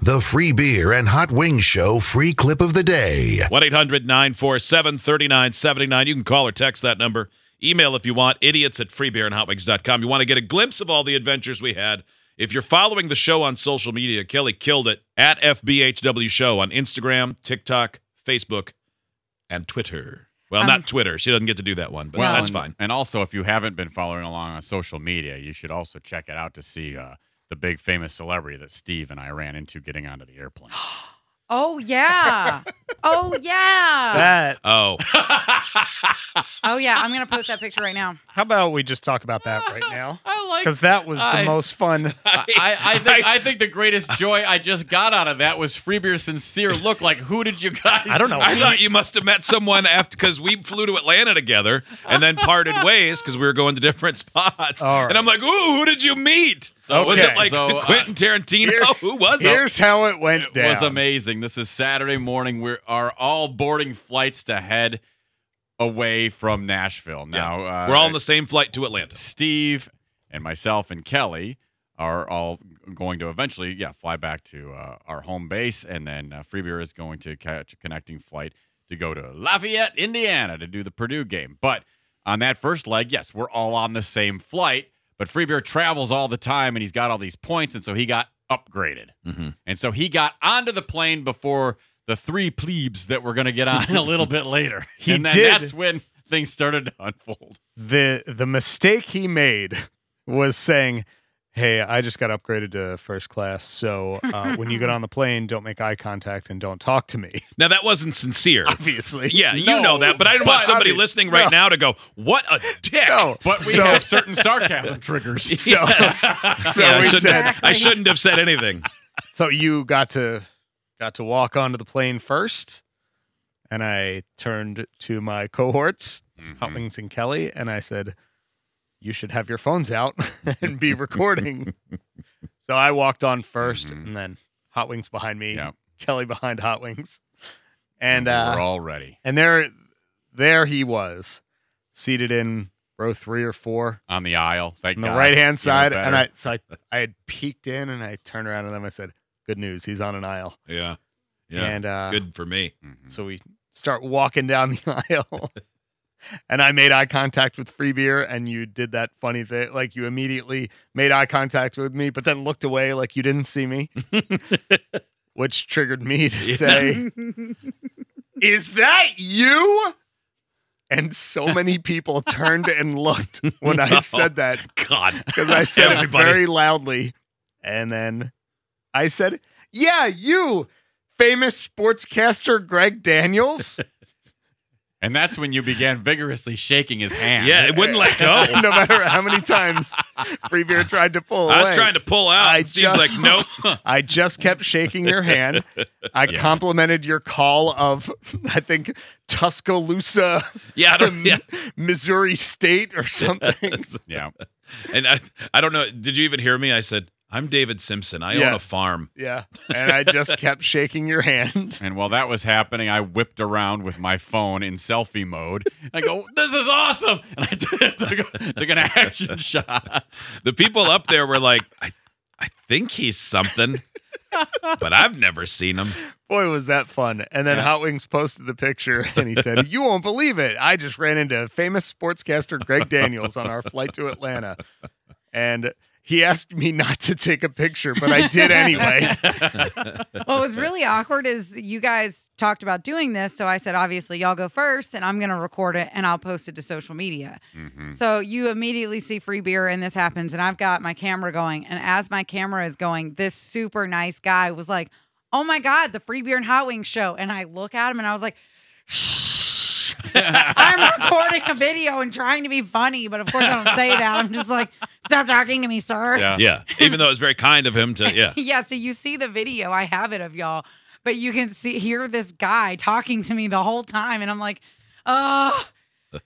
The Free Beer and Hot Wings Show free clip of the day. 1 800 947 3979. You can call or text that number. Email if you want, idiots at freebeerandhotwings.com. You want to get a glimpse of all the adventures we had. If you're following the show on social media, Kelly killed it at FBHW Show on Instagram, TikTok, Facebook, and Twitter. Well, Um, not Twitter. She doesn't get to do that one, but Well, that's and, fine. And also, if you haven't been following along on social media, you should also check it out to see uh, the big famous celebrity that Steve and I ran into getting onto the airplane. Oh yeah. Oh yeah. That. Oh, oh yeah. I'm gonna post that picture right now. How about we just talk about that right now? I like Because that was the most fun. I, I think I think the greatest joy I just got out of that was Freebeer's sincere look. Like, who did you guys? I don't know. I meet? thought you must have met someone after because we flew to Atlanta together and then parted ways because we were going to different spots. All right. And I'm like, ooh, who did you meet? So- was it like so, uh, Quentin Tarantino? Here's, who was it? here's how it went It down. was amazing. This is Saturday morning. We are all boarding flights to head away from Nashville. Now uh, We're all on the same flight to Atlanta. Steve and myself and Kelly are all going to eventually, yeah, fly back to uh, our home base, and then uh, Freebeer is going to catch a connecting flight to go to Lafayette, Indiana, to do the Purdue game. But on that first leg, yes, we're all on the same flight. But Freebeer travels all the time, and he's got all these points, and so he got upgraded, Mhm. and so he got onto the plane before the three plebes that we're going to get on a little bit later. He and then did. that's when things started to unfold. the the mistake he made was saying, "Hey, I just got upgraded to first class, so uh, when you get on the plane, don't make eye contact and don't talk to me." Now that wasn't sincere. Obviously, Yeah, you know that, but I don't want somebody I listening right no. now to go, "What a dick!" No, But we So- have certain sarcasm triggers. So, Yes. so Yeah, I, shouldn't said, have, I shouldn't have said anything. so you got to got to walk onto the plane first, and I turned to my cohorts, Mhm. Hot Wings and Kelly, and I said, "You should have your phones out and be recording." so I walked on 1st Mhm. and then Hot Wings behind me, Yep. Kelly behind Hot Wings, and uh, we're all ready and there, there he was, seated in row three or four on the aisle. Thank on the right hand side, and. I so I I had peeked in and I turned around and then I said, "Good news, he's on an aisle." Yeah, yeah, And uh, good for me. So we start walking down the aisle. And I made eye contact with free beer, and you did that funny thing. Like you immediately made eye contact with me, but then looked away like you didn't see me, which triggered me to say, Is that you? And so many people turned and looked when I said that God, because I said it very loudly. And then I said, Yeah, you, famous sportscaster Greg Daniels. And that's when you began vigorously shaking his hand. yeah, it wouldn't let go. no matter how many times Free Beer tried to pull away. I was trying to pull out. I and Steve's just- like, nope. I just kept shaking your hand. I Yeah. complimented your call of, I think, Tuscaloosa, Yeah, I don't, yeah. Missouri State or something. Yeah. And I, I don't know. Did you even hear me? I said, I'm David Simpson. I Yeah. own a farm. yeah. And I just kept shaking your hand. And while that was happening, I whipped around with my phone in selfie mode. And I go, "This is awesome!" And I took, took, took an action shot. The people up there were like, I, I think he's something, but I've never seen him. Boy, was that fun. And then Yeah. Hot Wings posted the picture and he said, You won't believe it. I just ran into famous sportscaster Greg Daniels on our flight to Atlanta. And he asked me not to take a picture, but I did anyway. What was really awkward is you guys talked about doing this. So I said, obviously, y'all go first, and I'm going to record it and I'll post it to social media. Mhm. So you immediately see free beer, and this happens. And I've got my camera going. And as my camera is going, this super nice guy was like, Oh my God, the free beer and hot wings show. And I look at him and I was like, Shh. I'm recording a video and trying to be funny, but of course I don't say that. I'm just like, stop talking to me, sir. Yeah. Yeah. Even though it's very kind of him to, yeah. yeah, so you see the video, I have it of y'all, but you can see hear this guy talking to me the whole time, and I'm like, oh,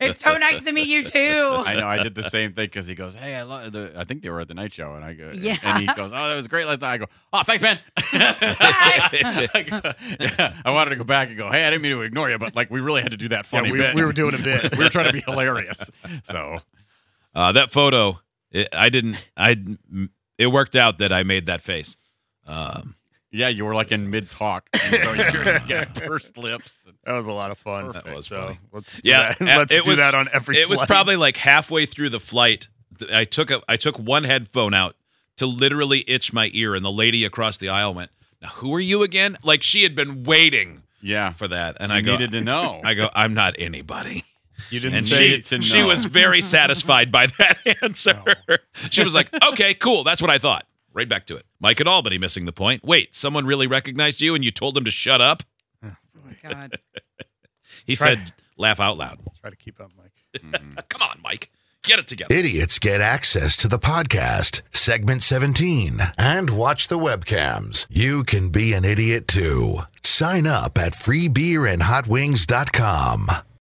it's so nice to meet you too. I know. I did the same thing because he goes, "Hey, I love the." I think they were at the night show, and I go, Yeah. And he goes, "Oh, that was great last night." I go, "Oh, thanks, man." I go, yeah, I wanted to go back and go, "Hey, I didn't mean to ignore you, but like we really had to do that Yeah, funny we, bit. we were doing a bit. we were trying to be hilarious." So Uh, that photo, it, I didn't, I, it worked out that I made that face. Um, yeah, you were like in mid talk, so you're yeah, pursed lips. That was a lot of fun. Perfect. was so funny. let's do Yeah, that. let's it do was- that on every. it was probably like halfway through the flight. I took a, I took one headphone out to literally itch my ear, and the lady across the aisle went, "Now, who are you again?" Like she had been waiting Yeah, for that, and and I I go, needed to know. I go, I'm not anybody. you didn't And say. she, needed to know. she was very satisfied by that answer. She was like, okay, cool. That's what I thought. Right back to it. Mike at Albany missing the point. Wait, someone really recognized you and you told them to shut up? Oh, oh God. He Try- said, laugh out loud. Try to keep up, Mike. Come on, Mike. Get it together. Idiots get access to the podcast, segment 17, and watch the webcams. You can be an idiot too. Sign up at freebeerandhotwings.com.